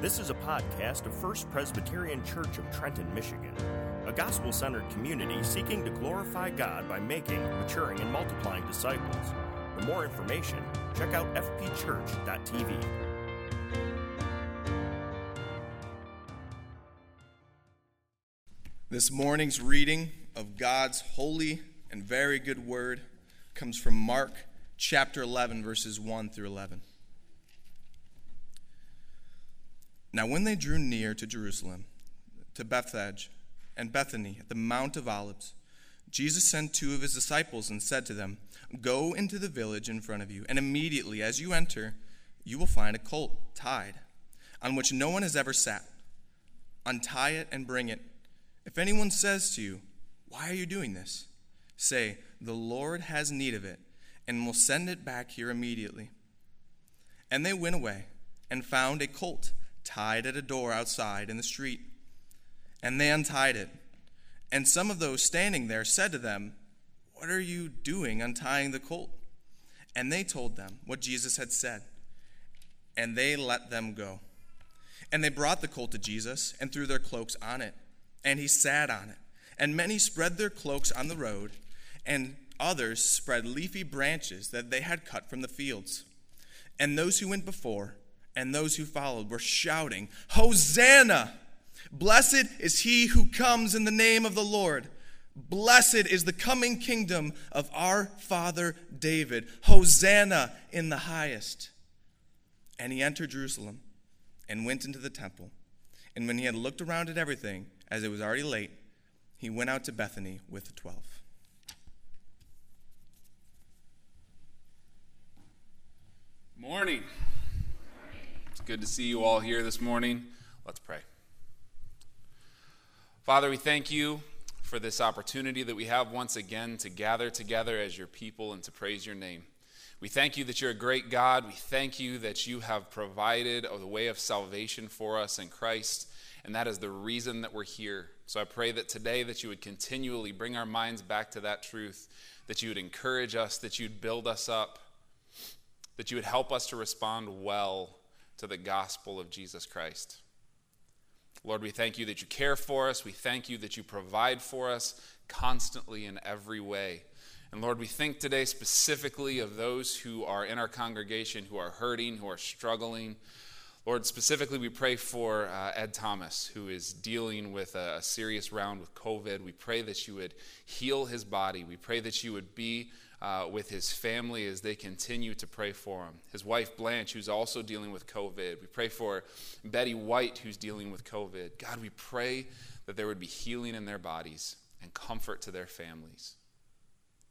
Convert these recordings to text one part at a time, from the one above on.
This is a podcast of First Presbyterian Church of Trenton, Michigan, a gospel centered community seeking to glorify God by making, maturing, and multiplying disciples. For more information, check out fpchurch.tv. This morning's reading of God's holy and very good word comes from Mark chapter 11, verses 1 through 11. Now, when they drew near to Jerusalem, to Bethphage and Bethany at the Mount of Olives, Jesus sent two of his disciples and said to them, Go into the village in front of you, and immediately as you enter, you will find a colt tied, on which no one has ever sat. Untie it and bring it. If anyone says to you, Why are you doing this? say, The Lord has need of it, and will send it back here immediately. And they went away and found a colt tied at a door outside in the street. And they untied it. And some of those standing there said to them, What are you doing untying the colt? And they told them what Jesus had said. And they let them go. And they brought the colt to Jesus and threw their cloaks on it. And he sat on it. And many spread their cloaks on the road, and others spread leafy branches that they had cut from the fields. And those who went before and those who followed were shouting, Hosanna! Blessed is he who comes in the name of the Lord. Blessed is the coming kingdom of our father David. Hosanna in the highest. And he entered Jerusalem and went into the temple. And when he had looked around at everything, as it was already late, he went out to Bethany with the twelve. Morning. It's good to see you all here this morning. Let's pray. Father, we thank you for this opportunity that we have once again to gather together as your people and to praise your name. We thank you that you're a great God. We thank you that you have provided the way of salvation for us in Christ, and that is the reason that we're here. So I pray that today that you would continually bring our minds back to that truth, that you would encourage us, that you'd build us up, that you would help us to respond well to the gospel of Jesus Christ. Lord, we thank you that you care for us. We thank you that you provide for us constantly in every way. And Lord, we think today specifically of those who are in our congregation who are hurting, who are struggling. Lord, specifically, we pray for uh, Ed Thomas, who is dealing with a, a serious round with COVID. We pray that you would heal his body. We pray that you would be uh, with his family as they continue to pray for him. His wife Blanche, who's also dealing with COVID. We pray for Betty White, who's dealing with COVID. God, we pray that there would be healing in their bodies and comfort to their families.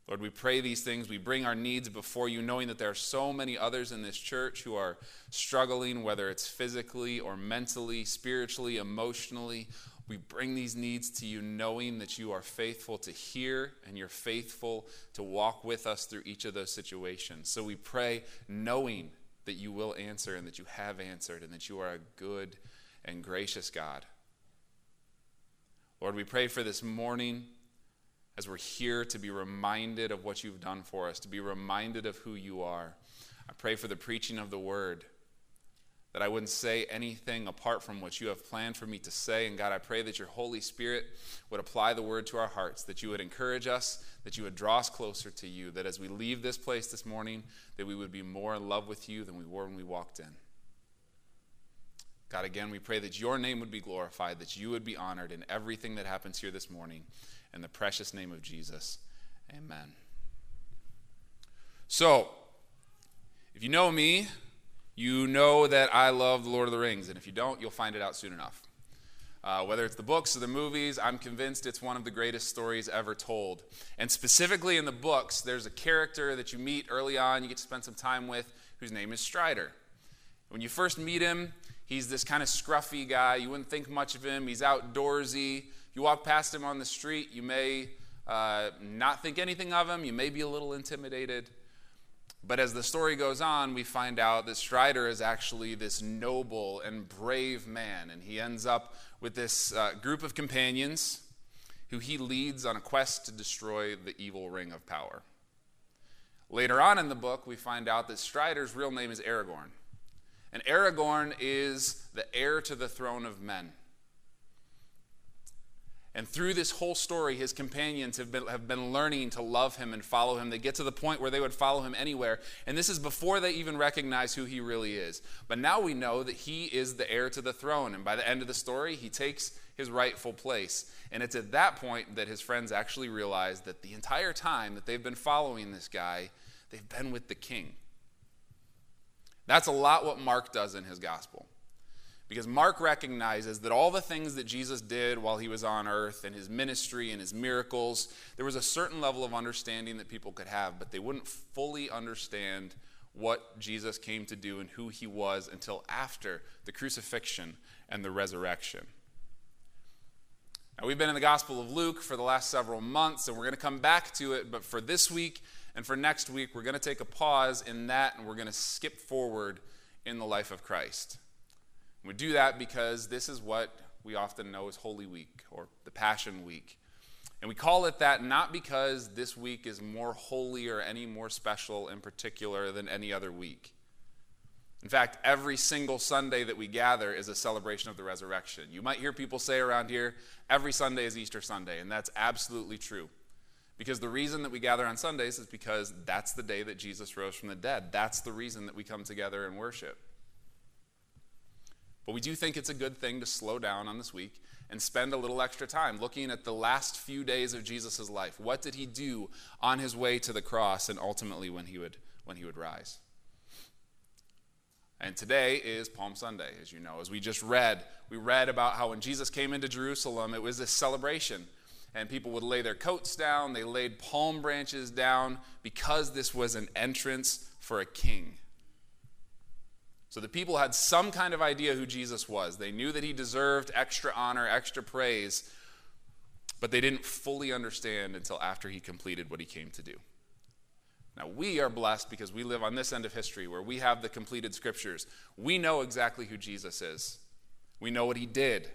Lord, we pray these things. We bring our needs before you, knowing that there are so many others in this church who are struggling, whether it's physically or mentally, spiritually, emotionally. We bring these needs to you knowing that you are faithful to hear and you're faithful to walk with us through each of those situations. So we pray knowing that you will answer and that you have answered and that you are a good and gracious God. Lord, we pray for this morning as we're here to be reminded of what you've done for us, to be reminded of who you are. I pray for the preaching of the word that I wouldn't say anything apart from what you have planned for me to say. And God, I pray that your Holy Spirit would apply the word to our hearts, that you would encourage us, that you would draw us closer to you, that as we leave this place this morning, that we would be more in love with you than we were when we walked in. God, again, we pray that your name would be glorified, that you would be honored in everything that happens here this morning. In the precious name of Jesus, amen. So, if you know me, you know that I love The Lord of the Rings, and if you don't, you'll find it out soon enough. Uh, whether it's the books or the movies, I'm convinced it's one of the greatest stories ever told. And specifically in the books, there's a character that you meet early on, you get to spend some time with, whose name is Strider. When you first meet him, he's this kind of scruffy guy. You wouldn't think much of him. He's outdoorsy. You walk past him on the street, you may uh, not think anything of him, you may be a little intimidated. But as the story goes on, we find out that Strider is actually this noble and brave man, and he ends up with this uh, group of companions who he leads on a quest to destroy the evil ring of power. Later on in the book, we find out that Strider's real name is Aragorn. And Aragorn is the heir to the throne of men. And through this whole story, his companions have been, have been learning to love him and follow him. They get to the point where they would follow him anywhere. And this is before they even recognize who he really is. But now we know that he is the heir to the throne. And by the end of the story, he takes his rightful place. And it's at that point that his friends actually realize that the entire time that they've been following this guy, they've been with the king. That's a lot what Mark does in his gospel. Because Mark recognizes that all the things that Jesus did while he was on earth and his ministry and his miracles, there was a certain level of understanding that people could have, but they wouldn't fully understand what Jesus came to do and who he was until after the crucifixion and the resurrection. Now, we've been in the Gospel of Luke for the last several months, and we're going to come back to it, but for this week and for next week, we're going to take a pause in that and we're going to skip forward in the life of Christ. We do that because this is what we often know as Holy Week or the Passion Week. And we call it that not because this week is more holy or any more special in particular than any other week. In fact, every single Sunday that we gather is a celebration of the resurrection. You might hear people say around here, every Sunday is Easter Sunday, and that's absolutely true. Because the reason that we gather on Sundays is because that's the day that Jesus rose from the dead. That's the reason that we come together and worship. But we do think it's a good thing to slow down on this week and spend a little extra time looking at the last few days of Jesus' life. What did he do on his way to the cross and ultimately when he would, when he would rise? And today is Palm Sunday, as you know. As we just read, we read about how when Jesus came into Jerusalem, it was this celebration. And people would lay their coats down, they laid palm branches down because this was an entrance for a king. So the people had some kind of idea who Jesus was. They knew that he deserved extra honor, extra praise, but they didn't fully understand until after he completed what he came to do. Now, we are blessed because we live on this end of history where we have the completed scriptures. We know exactly who Jesus is, we know what he did.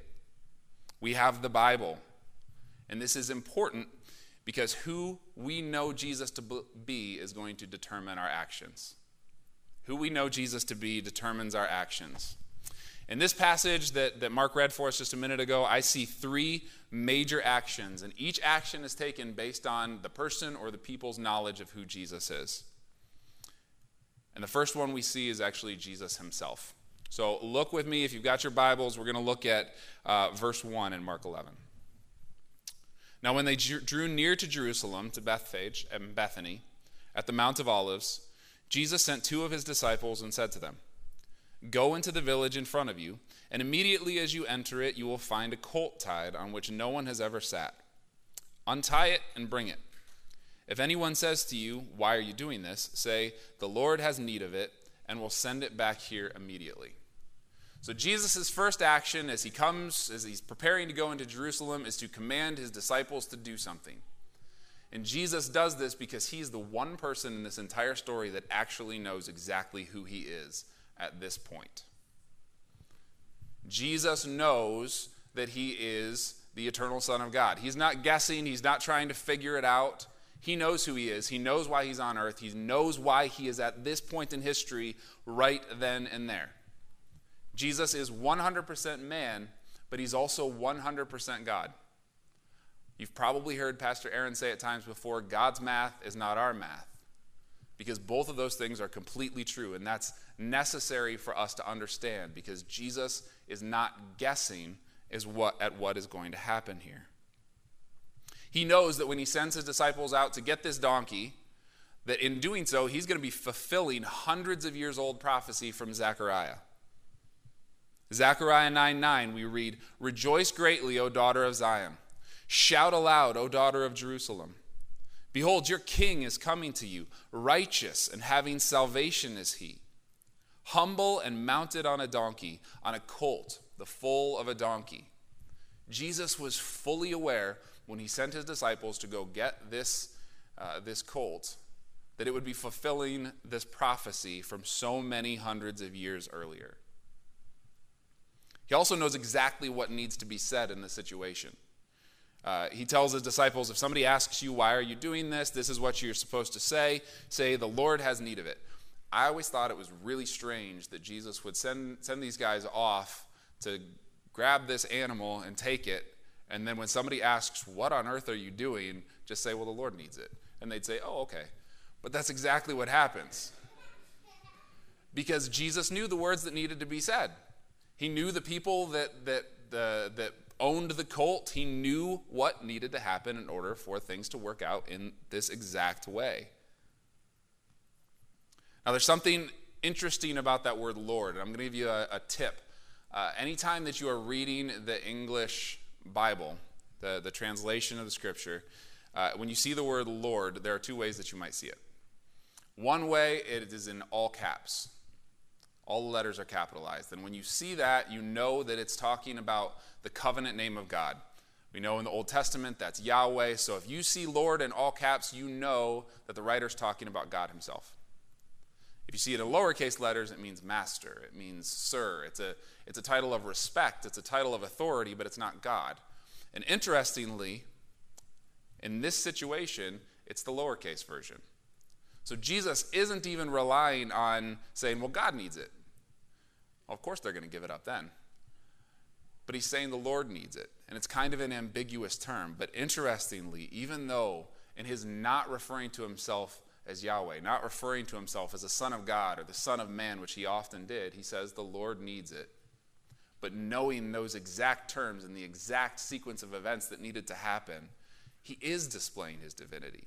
We have the Bible. And this is important because who we know Jesus to be is going to determine our actions. Who we know Jesus to be determines our actions. In this passage that, that Mark read for us just a minute ago, I see three major actions, and each action is taken based on the person or the people's knowledge of who Jesus is. And the first one we see is actually Jesus himself. So look with me, if you've got your Bibles, we're going to look at uh, verse 1 in Mark 11. Now, when they drew near to Jerusalem, to Bethphage and Bethany, at the Mount of Olives, Jesus sent two of his disciples and said to them, Go into the village in front of you, and immediately as you enter it, you will find a colt tied on which no one has ever sat. Untie it and bring it. If anyone says to you, Why are you doing this? say, The Lord has need of it, and will send it back here immediately. So, Jesus' first action as he comes, as he's preparing to go into Jerusalem, is to command his disciples to do something. And Jesus does this because he's the one person in this entire story that actually knows exactly who he is at this point. Jesus knows that he is the eternal Son of God. He's not guessing, he's not trying to figure it out. He knows who he is. He knows why he's on earth. He knows why he is at this point in history, right then and there. Jesus is 100% man, but he's also 100% God. You've probably heard Pastor Aaron say at times before God's math is not our math. Because both of those things are completely true, and that's necessary for us to understand because Jesus is not guessing is what, at what is going to happen here. He knows that when he sends his disciples out to get this donkey, that in doing so, he's going to be fulfilling hundreds of years old prophecy from Zechariah. Zechariah 9 9, we read, Rejoice greatly, O daughter of Zion. Shout aloud, O daughter of Jerusalem. Behold, your king is coming to you. Righteous and having salvation is he. Humble and mounted on a donkey, on a colt, the foal of a donkey. Jesus was fully aware when he sent his disciples to go get this, uh, this colt that it would be fulfilling this prophecy from so many hundreds of years earlier. He also knows exactly what needs to be said in the situation. Uh, he tells his disciples if somebody asks you, Why are you doing this? This is what you're supposed to say. Say, The Lord has need of it. I always thought it was really strange that Jesus would send, send these guys off to grab this animal and take it. And then when somebody asks, What on earth are you doing? just say, Well, the Lord needs it. And they'd say, Oh, okay. But that's exactly what happens. Because Jesus knew the words that needed to be said. He knew the people that, that, the, that owned the cult. He knew what needed to happen in order for things to work out in this exact way. Now, there's something interesting about that word Lord. And I'm going to give you a, a tip. Uh, anytime that you are reading the English Bible, the, the translation of the scripture, uh, when you see the word Lord, there are two ways that you might see it. One way, it is in all caps. All the letters are capitalized. And when you see that, you know that it's talking about the covenant name of God. We know in the Old Testament that's Yahweh. So if you see Lord in all caps, you know that the writer's talking about God Himself. If you see it in lowercase letters, it means master, it means sir. It's a, it's a title of respect, it's a title of authority, but it's not God. And interestingly, in this situation, it's the lowercase version. So Jesus isn't even relying on saying, well, God needs it. Well, of course, they're going to give it up then. But he's saying the Lord needs it. And it's kind of an ambiguous term. But interestingly, even though in his not referring to himself as Yahweh, not referring to himself as the Son of God or the Son of Man, which he often did. He says the Lord needs it. But knowing those exact terms and the exact sequence of events that needed to happen, he is displaying his divinity.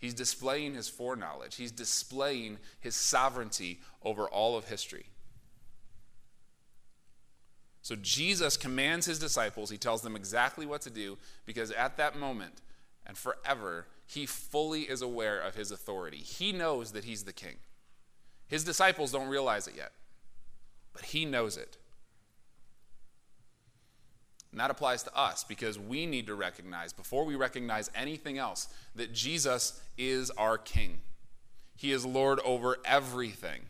He's displaying his foreknowledge. He's displaying his sovereignty over all of history. So Jesus commands his disciples, he tells them exactly what to do because at that moment and forever, he fully is aware of his authority. He knows that he's the king. His disciples don't realize it yet, but he knows it. And that applies to us because we need to recognize, before we recognize anything else, that Jesus is our king. He is Lord over everything.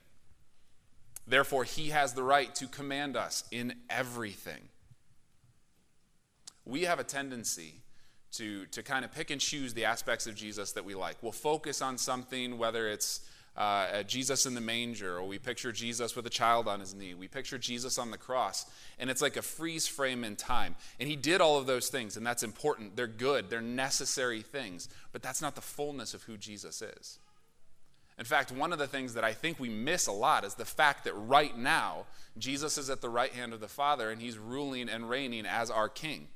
Therefore, he has the right to command us in everything. We have a tendency to, to kind of pick and choose the aspects of Jesus that we like. We'll focus on something, whether it's uh, Jesus in the manger, or we picture Jesus with a child on his knee. We picture Jesus on the cross, and it's like a freeze frame in time. And he did all of those things, and that's important. They're good, they're necessary things, but that's not the fullness of who Jesus is. In fact, one of the things that I think we miss a lot is the fact that right now, Jesus is at the right hand of the Father, and he's ruling and reigning as our King.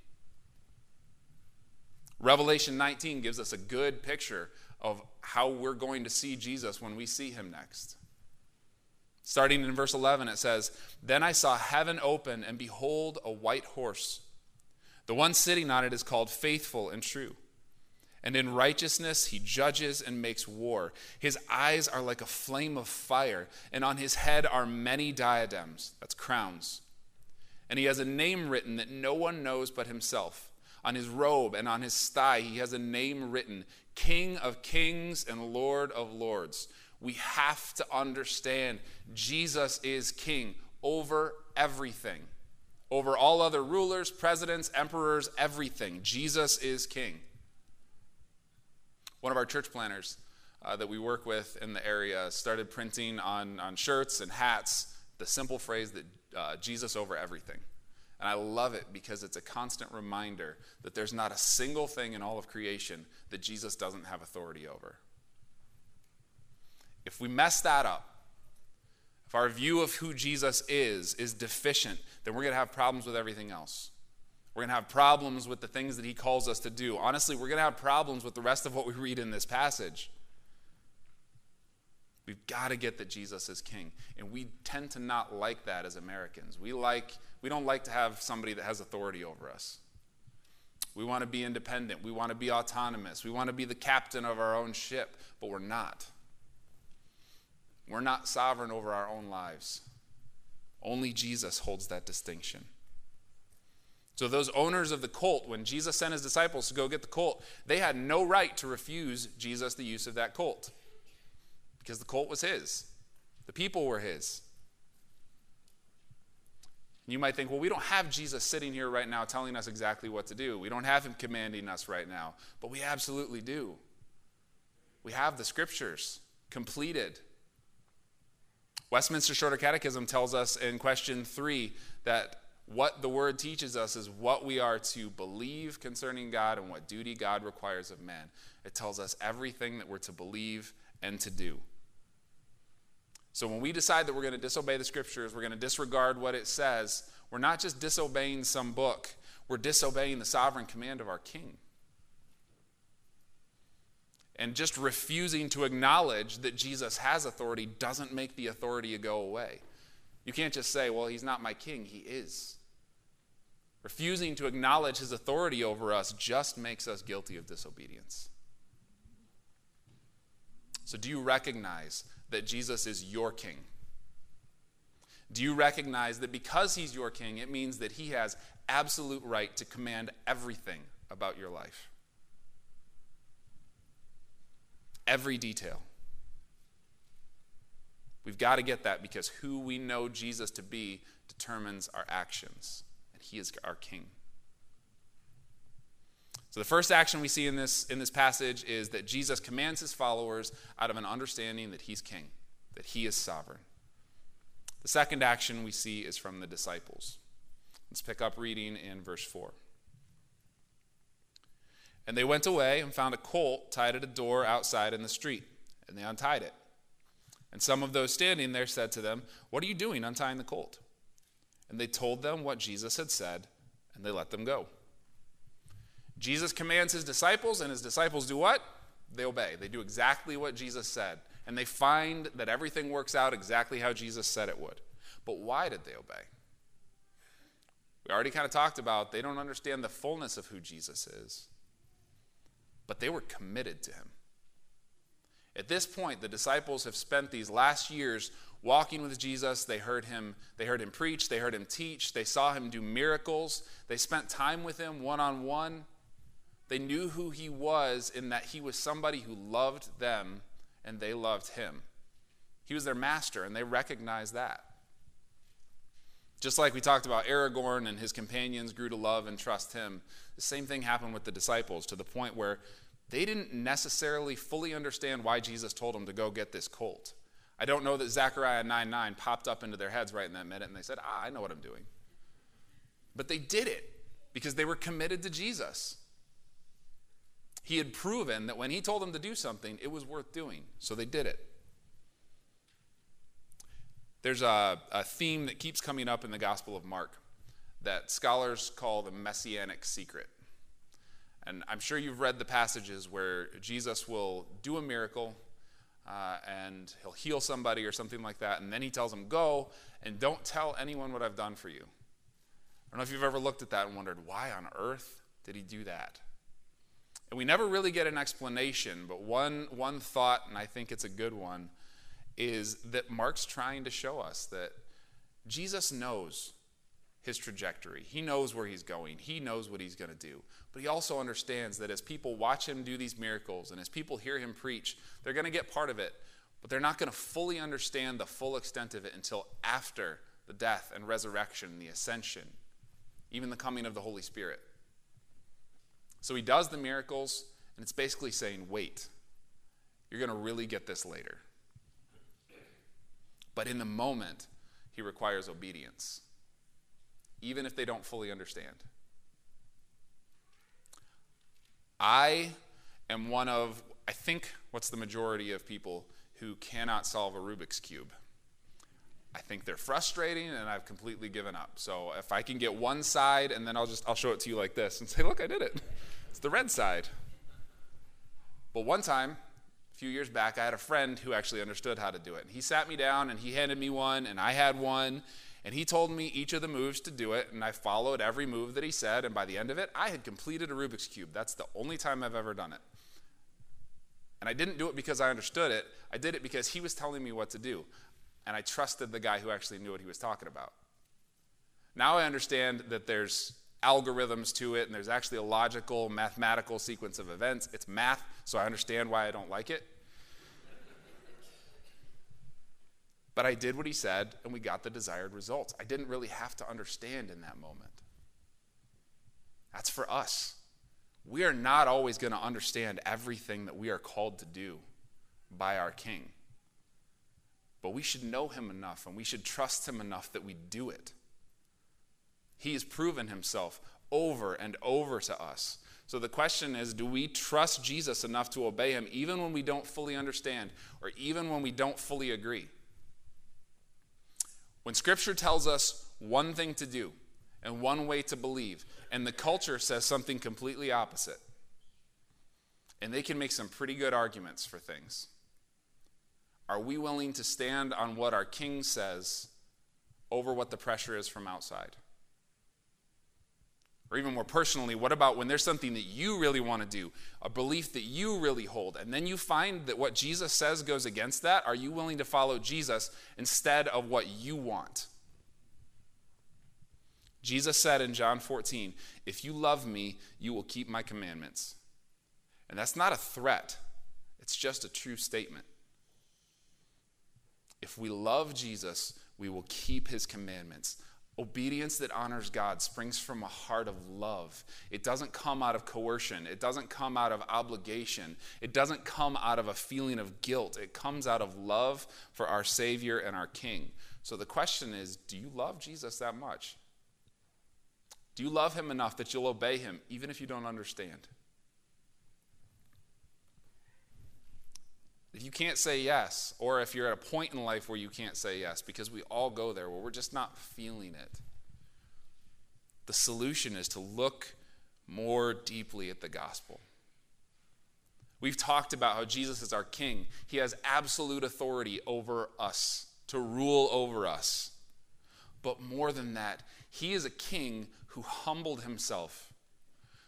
Revelation 19 gives us a good picture of how we're going to see Jesus when we see him next. Starting in verse 11, it says, Then I saw heaven open, and behold, a white horse. The one sitting on it is called Faithful and True. And in righteousness he judges and makes war. His eyes are like a flame of fire, and on his head are many diadems that's crowns. And he has a name written that no one knows but himself. On his robe and on his thigh, he has a name written King of Kings and Lord of Lords. We have to understand Jesus is king over everything, over all other rulers, presidents, emperors, everything. Jesus is king. One of our church planners uh, that we work with in the area started printing on, on shirts and hats the simple phrase that uh, Jesus over everything. And I love it because it's a constant reminder that there's not a single thing in all of creation that Jesus doesn't have authority over. If we mess that up, if our view of who Jesus is is deficient, then we're going to have problems with everything else. We're going to have problems with the things that he calls us to do. Honestly, we're going to have problems with the rest of what we read in this passage. We've got to get that Jesus is king. And we tend to not like that as Americans. We like we don't like to have somebody that has authority over us. We want to be independent. We want to be autonomous. We want to be the captain of our own ship, but we're not. We're not sovereign over our own lives. Only Jesus holds that distinction. So, those owners of the colt, when Jesus sent his disciples to go get the colt, they had no right to refuse Jesus the use of that colt because the colt was his, the people were his. You might think, well, we don't have Jesus sitting here right now telling us exactly what to do. We don't have him commanding us right now. But we absolutely do. We have the scriptures completed. Westminster Shorter Catechism tells us in question three that what the word teaches us is what we are to believe concerning God and what duty God requires of man. It tells us everything that we're to believe and to do. So when we decide that we're going to disobey the scriptures, we're going to disregard what it says, we're not just disobeying some book, we're disobeying the sovereign command of our king. And just refusing to acknowledge that Jesus has authority doesn't make the authority go away. You can't just say, well, he's not my king. He is. Refusing to acknowledge his authority over us just makes us guilty of disobedience. So, do you recognize that Jesus is your king? Do you recognize that because he's your king, it means that he has absolute right to command everything about your life? Every detail. We've got to get that because who we know Jesus to be determines our actions, and he is our king. So the first action we see in this in this passage is that Jesus commands his followers out of an understanding that he's king, that he is sovereign. The second action we see is from the disciples. Let's pick up reading in verse 4. And they went away and found a colt tied at a door outside in the street, and they untied it. And some of those standing there said to them, What are you doing untying the colt? And they told them what Jesus had said, and they let them go. Jesus commands his disciples, and his disciples do what? They obey. They do exactly what Jesus said. And they find that everything works out exactly how Jesus said it would. But why did they obey? We already kind of talked about they don't understand the fullness of who Jesus is but they were committed to him. At this point, the disciples have spent these last years walking with Jesus. They heard him, they heard him preach, they heard him teach, they saw him do miracles. They spent time with him one on one. They knew who he was in that he was somebody who loved them and they loved him. He was their master and they recognized that. Just like we talked about Aragorn and his companions grew to love and trust him, the same thing happened with the disciples to the point where they didn't necessarily fully understand why Jesus told them to go get this colt. I don't know that Zechariah 9 9 popped up into their heads right in that minute and they said, Ah, I know what I'm doing. But they did it because they were committed to Jesus. He had proven that when he told them to do something, it was worth doing. So they did it. There's a, a theme that keeps coming up in the Gospel of Mark that scholars call the messianic secret. And I'm sure you've read the passages where Jesus will do a miracle uh, and he'll heal somebody or something like that, and then he tells them, Go and don't tell anyone what I've done for you. I don't know if you've ever looked at that and wondered, why on earth did he do that? And we never really get an explanation, but one, one thought, and I think it's a good one, is that Mark's trying to show us that Jesus knows his trajectory. He knows where he's going. He knows what he's going to do. But he also understands that as people watch him do these miracles and as people hear him preach, they're going to get part of it, but they're not going to fully understand the full extent of it until after the death and resurrection, the ascension, even the coming of the Holy Spirit. So he does the miracles, and it's basically saying, wait, you're going to really get this later. But in the moment, he requires obedience even if they don't fully understand. I am one of, I think, what's the majority of people who cannot solve a Rubik's Cube. I think they're frustrating and I've completely given up. So if I can get one side and then I'll just I'll show it to you like this and say, "Look, I did it." It's the red side. But one time, a few years back, I had a friend who actually understood how to do it. He sat me down and he handed me one and I had one and he told me each of the moves to do it, and I followed every move that he said, and by the end of it, I had completed a Rubik's Cube. That's the only time I've ever done it. And I didn't do it because I understood it, I did it because he was telling me what to do. And I trusted the guy who actually knew what he was talking about. Now I understand that there's algorithms to it, and there's actually a logical, mathematical sequence of events. It's math, so I understand why I don't like it. But I did what he said, and we got the desired results. I didn't really have to understand in that moment. That's for us. We are not always going to understand everything that we are called to do by our King. But we should know him enough and we should trust him enough that we do it. He has proven himself over and over to us. So the question is do we trust Jesus enough to obey him even when we don't fully understand or even when we don't fully agree? When Scripture tells us one thing to do and one way to believe, and the culture says something completely opposite, and they can make some pretty good arguments for things. Are we willing to stand on what our king says over what the pressure is from outside? Or even more personally, what about when there's something that you really want to do, a belief that you really hold, and then you find that what Jesus says goes against that? Are you willing to follow Jesus instead of what you want? Jesus said in John 14, If you love me, you will keep my commandments. And that's not a threat, it's just a true statement. If we love Jesus, we will keep his commandments. Obedience that honors God springs from a heart of love. It doesn't come out of coercion. It doesn't come out of obligation. It doesn't come out of a feeling of guilt. It comes out of love for our Savior and our King. So the question is do you love Jesus that much? Do you love him enough that you'll obey him even if you don't understand? If you can't say yes, or if you're at a point in life where you can't say yes, because we all go there where we're just not feeling it, the solution is to look more deeply at the gospel. We've talked about how Jesus is our king. He has absolute authority over us, to rule over us. But more than that, he is a king who humbled himself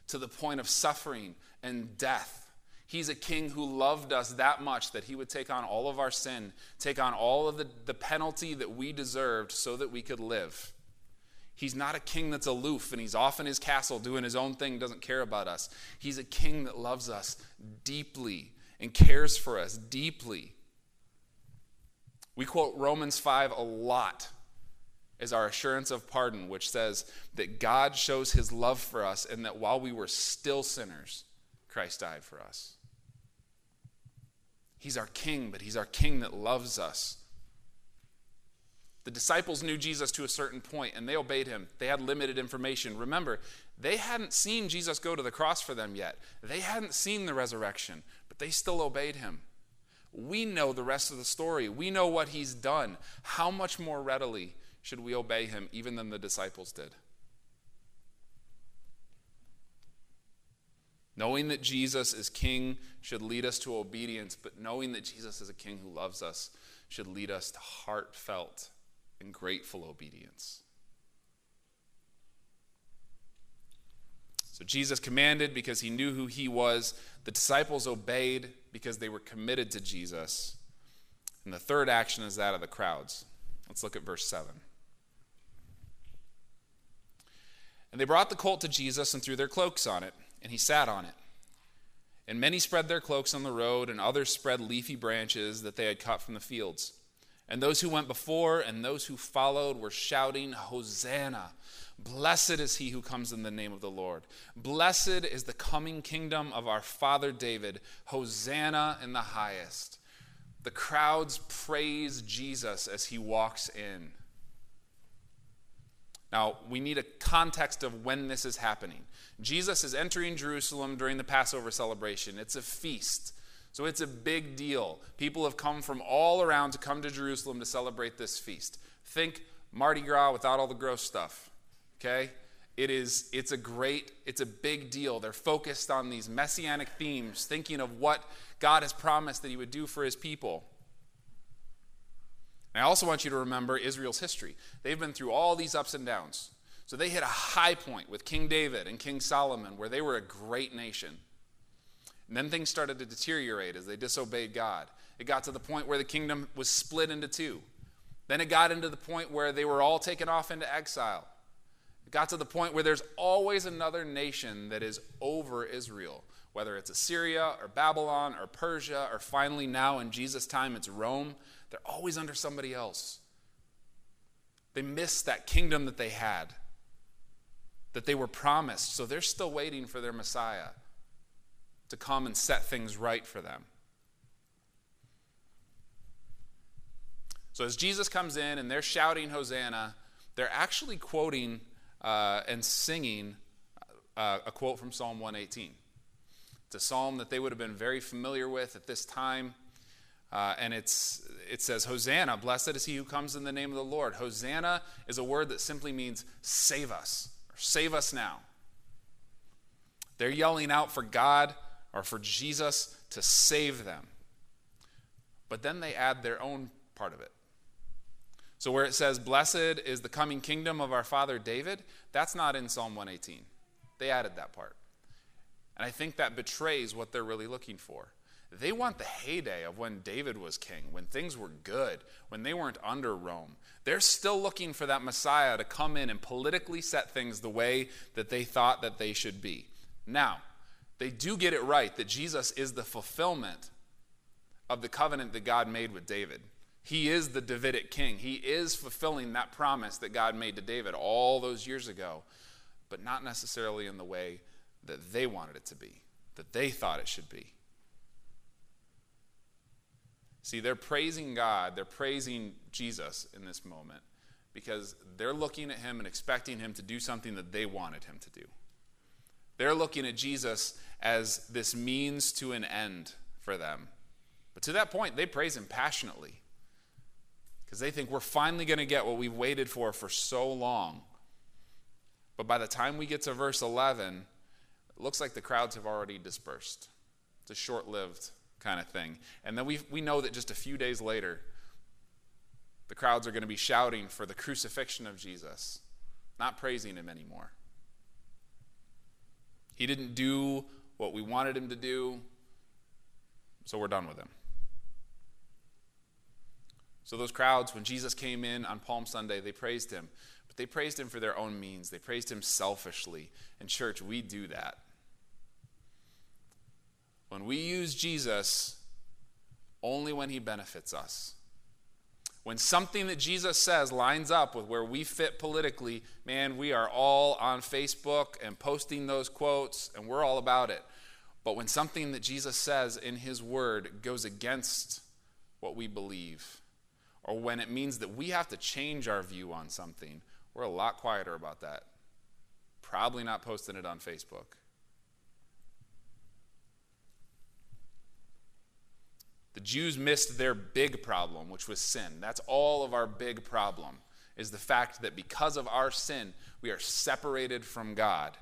to the point of suffering and death He's a king who loved us that much that he would take on all of our sin, take on all of the, the penalty that we deserved so that we could live. He's not a king that's aloof and he's off in his castle doing his own thing, doesn't care about us. He's a king that loves us deeply and cares for us deeply. We quote Romans 5 a lot as our assurance of pardon, which says that God shows his love for us and that while we were still sinners, Christ died for us. He's our king, but he's our king that loves us. The disciples knew Jesus to a certain point and they obeyed him. They had limited information. Remember, they hadn't seen Jesus go to the cross for them yet. They hadn't seen the resurrection, but they still obeyed him. We know the rest of the story. We know what he's done. How much more readily should we obey him even than the disciples did? Knowing that Jesus is king should lead us to obedience, but knowing that Jesus is a king who loves us should lead us to heartfelt and grateful obedience. So Jesus commanded because he knew who he was. The disciples obeyed because they were committed to Jesus. And the third action is that of the crowds. Let's look at verse 7. And they brought the colt to Jesus and threw their cloaks on it and he sat on it. And many spread their cloaks on the road, and others spread leafy branches that they had cut from the fields. And those who went before and those who followed were shouting, Hosanna! Blessed is he who comes in the name of the Lord. Blessed is the coming kingdom of our father David. Hosanna in the highest. The crowds praise Jesus as he walks in. Now, we need a context of when this is happening. Jesus is entering Jerusalem during the Passover celebration. It's a feast. So it's a big deal. People have come from all around to come to Jerusalem to celebrate this feast. Think Mardi Gras without all the gross stuff. Okay? It is it's a great, it's a big deal. They're focused on these messianic themes, thinking of what God has promised that he would do for his people. And I also want you to remember Israel's history. They've been through all these ups and downs. So they hit a high point with King David and King Solomon, where they were a great nation. And then things started to deteriorate as they disobeyed God. It got to the point where the kingdom was split into two. Then it got into the point where they were all taken off into exile. It got to the point where there's always another nation that is over Israel, whether it's Assyria or Babylon or Persia, or finally now in Jesus' time it's Rome. They're always under somebody else. They miss that kingdom that they had, that they were promised. So they're still waiting for their Messiah to come and set things right for them. So as Jesus comes in and they're shouting Hosanna, they're actually quoting uh, and singing uh, a quote from Psalm 118. It's a psalm that they would have been very familiar with at this time. Uh, and it's, it says, Hosanna, blessed is he who comes in the name of the Lord. Hosanna is a word that simply means save us, or save us now. They're yelling out for God or for Jesus to save them. But then they add their own part of it. So, where it says, Blessed is the coming kingdom of our father David, that's not in Psalm 118. They added that part. And I think that betrays what they're really looking for. They want the heyday of when David was king, when things were good, when they weren't under Rome. They're still looking for that Messiah to come in and politically set things the way that they thought that they should be. Now, they do get it right that Jesus is the fulfillment of the covenant that God made with David. He is the Davidic king. He is fulfilling that promise that God made to David all those years ago, but not necessarily in the way that they wanted it to be, that they thought it should be. See, they're praising God, they're praising Jesus in this moment because they're looking at him and expecting him to do something that they wanted him to do. They're looking at Jesus as this means to an end for them. But to that point, they praise him passionately because they think we're finally going to get what we've waited for for so long. But by the time we get to verse 11, it looks like the crowds have already dispersed. It's a short lived kind of thing. And then we, we know that just a few days later, the crowds are going to be shouting for the crucifixion of Jesus, not praising him anymore. He didn't do what we wanted him to do, so we're done with him. So, those crowds, when Jesus came in on Palm Sunday, they praised him. But they praised him for their own means. They praised him selfishly. In church, we do that. When we use Jesus, only when he benefits us. When something that Jesus says lines up with where we fit politically, man, we are all on Facebook and posting those quotes, and we're all about it. But when something that Jesus says in his word goes against what we believe, or when it means that we have to change our view on something, we're a lot quieter about that. Probably not posting it on Facebook. The Jews missed their big problem, which was sin. That's all of our big problem, is the fact that because of our sin, we are separated from God.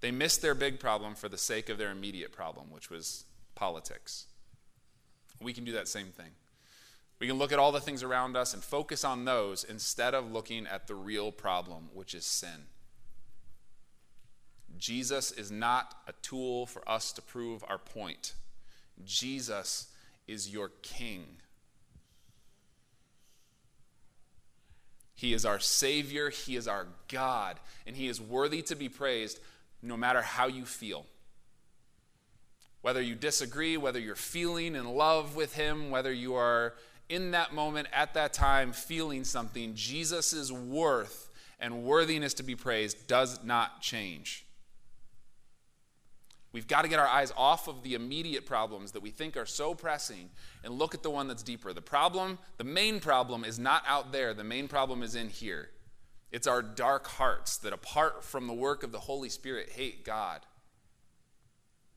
They missed their big problem for the sake of their immediate problem, which was politics. We can do that same thing. We can look at all the things around us and focus on those instead of looking at the real problem, which is sin. Jesus is not a tool for us to prove our point. Jesus is your King. He is our Savior, He is our God, and He is worthy to be praised no matter how you feel. Whether you disagree, whether you're feeling in love with Him, whether you are in that moment, at that time, feeling something, Jesus' worth and worthiness to be praised does not change. We've got to get our eyes off of the immediate problems that we think are so pressing and look at the one that's deeper. The problem, the main problem, is not out there, the main problem is in here. It's our dark hearts that, apart from the work of the Holy Spirit, hate God.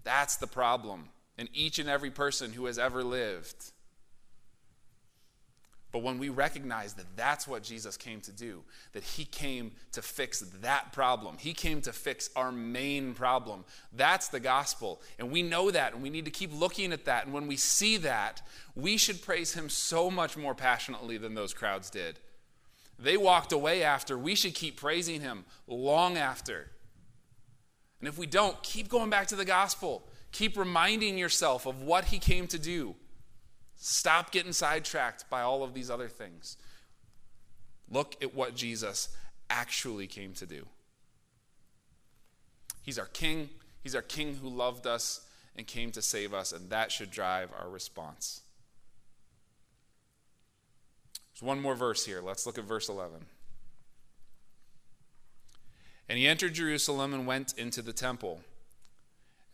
That's the problem in each and every person who has ever lived. But when we recognize that that's what Jesus came to do, that he came to fix that problem, he came to fix our main problem, that's the gospel. And we know that, and we need to keep looking at that. And when we see that, we should praise him so much more passionately than those crowds did. They walked away after. We should keep praising him long after. And if we don't, keep going back to the gospel. Keep reminding yourself of what he came to do. Stop getting sidetracked by all of these other things. Look at what Jesus actually came to do. He's our King. He's our King who loved us and came to save us, and that should drive our response. There's one more verse here. Let's look at verse 11. And he entered Jerusalem and went into the temple.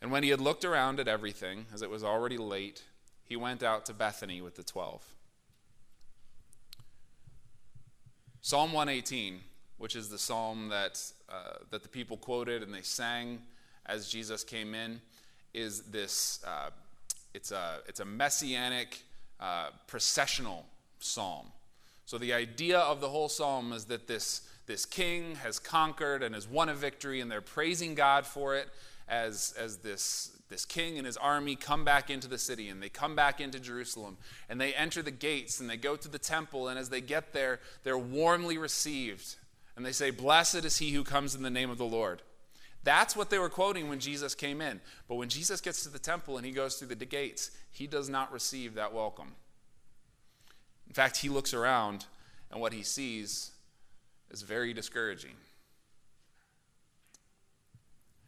And when he had looked around at everything, as it was already late, he went out to Bethany with the twelve. Psalm 118, which is the psalm that, uh, that the people quoted and they sang as Jesus came in, is this uh, it's, a, it's a messianic uh, processional psalm. So the idea of the whole psalm is that this, this king has conquered and has won a victory, and they're praising God for it as, as this, this king and his army come back into the city and they come back into Jerusalem and they enter the gates and they go to the temple. And as they get there, they're warmly received. And they say, Blessed is he who comes in the name of the Lord. That's what they were quoting when Jesus came in. But when Jesus gets to the temple and he goes through the gates, he does not receive that welcome. In fact, he looks around and what he sees is very discouraging.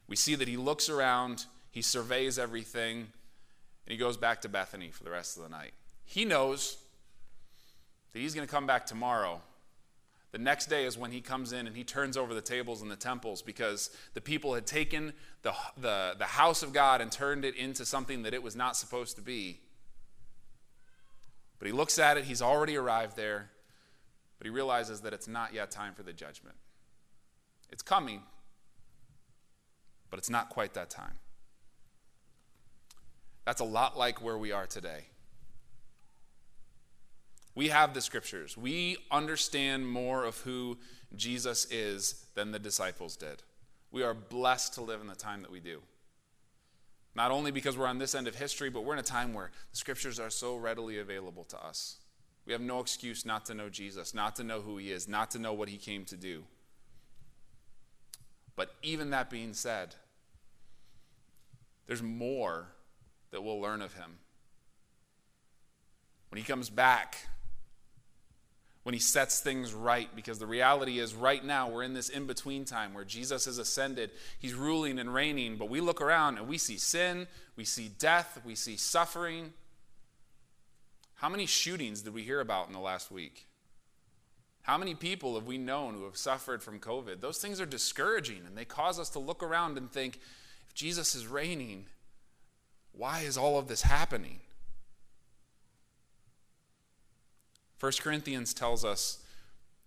We see that he looks around, he surveys everything, and he goes back to Bethany for the rest of the night. He knows that he's going to come back tomorrow the next day is when he comes in and he turns over the tables in the temples because the people had taken the, the, the house of God and turned it into something that it was not supposed to be. But he looks at it, he's already arrived there, but he realizes that it's not yet time for the judgment. It's coming, but it's not quite that time. That's a lot like where we are today. We have the scriptures. We understand more of who Jesus is than the disciples did. We are blessed to live in the time that we do. Not only because we're on this end of history, but we're in a time where the scriptures are so readily available to us. We have no excuse not to know Jesus, not to know who he is, not to know what he came to do. But even that being said, there's more that we'll learn of him. When he comes back, when he sets things right because the reality is right now we're in this in between time where Jesus has ascended he's ruling and reigning but we look around and we see sin we see death we see suffering. How many shootings did we hear about in the last week? How many people have we known who have suffered from covid? Those things are discouraging and they cause us to look around and think if Jesus is reigning why is all of this happening 1 Corinthians tells us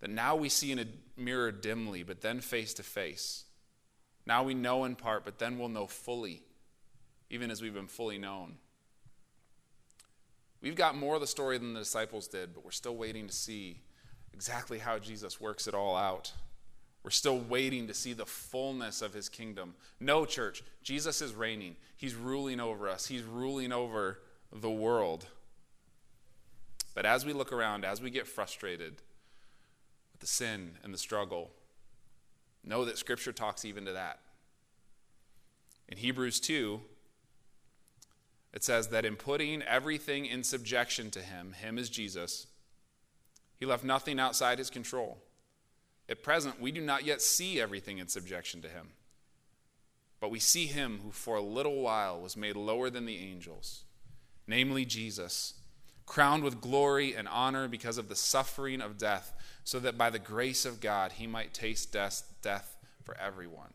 that now we see in a mirror dimly, but then face to face. Now we know in part, but then we'll know fully, even as we've been fully known. We've got more of the story than the disciples did, but we're still waiting to see exactly how Jesus works it all out. We're still waiting to see the fullness of his kingdom. No, church, Jesus is reigning. He's ruling over us, he's ruling over the world. But as we look around, as we get frustrated with the sin and the struggle, know that Scripture talks even to that. In Hebrews 2, it says that in putting everything in subjection to him, him is Jesus, he left nothing outside his control. At present, we do not yet see everything in subjection to him. But we see him who for a little while was made lower than the angels, namely Jesus crowned with glory and honor because of the suffering of death, so that by the grace of God he might taste death, death for everyone.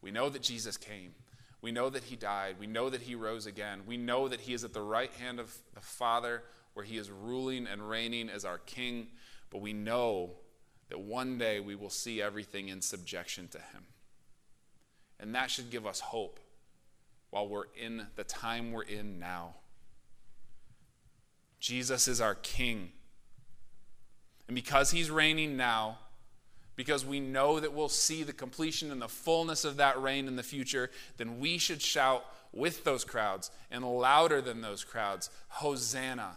We know that Jesus came. We know that he died. We know that he rose again. We know that he is at the right hand of the Father, where he is ruling and reigning as our king. But we know that one day we will see everything in subjection to him. And that should give us hope while we're in the time we're in now. Jesus is our King. And because he's reigning now, because we know that we'll see the completion and the fullness of that reign in the future, then we should shout with those crowds and louder than those crowds Hosanna!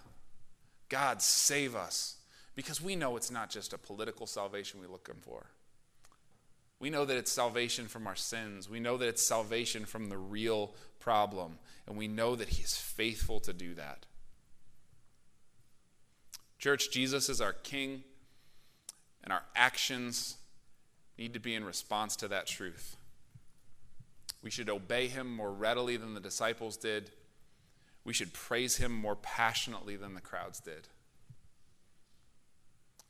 God, save us. Because we know it's not just a political salvation we're looking for. We know that it's salvation from our sins. We know that it's salvation from the real problem. And we know that He is faithful to do that. Church, Jesus is our King, and our actions need to be in response to that truth. We should obey him more readily than the disciples did. We should praise him more passionately than the crowds did.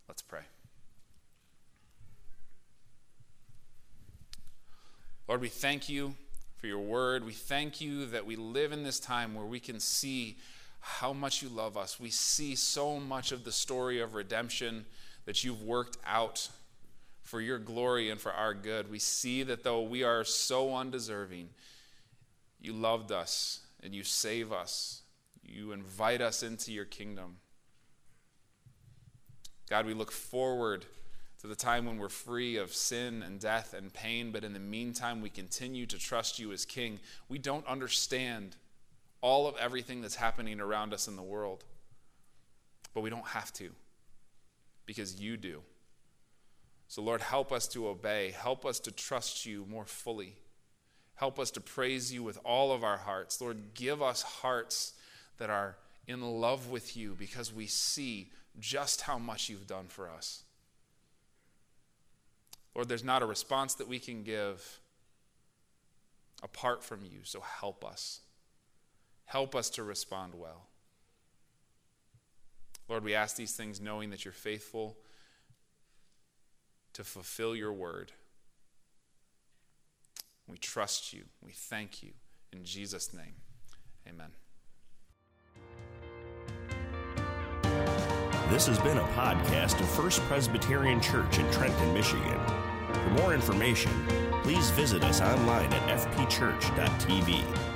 Let's pray. Lord, we thank you for your word. We thank you that we live in this time where we can see how much you love us. We see so much of the story of redemption that you've worked out for your glory and for our good. We see that though we are so undeserving, you loved us and you save us. You invite us into your kingdom. God, we look forward to the time when we're free of sin and death and pain, but in the meantime, we continue to trust you as King. We don't understand all of everything that's happening around us in the world, but we don't have to because you do. So, Lord, help us to obey. Help us to trust you more fully. Help us to praise you with all of our hearts. Lord, give us hearts that are in love with you because we see just how much you've done for us. Lord, there's not a response that we can give apart from you, so help us. Help us to respond well. Lord, we ask these things knowing that you're faithful to fulfill your word. We trust you. We thank you. In Jesus' name, amen. This has been a podcast of First Presbyterian Church in Trenton, Michigan. For more information, please visit us online at fpchurch.tv.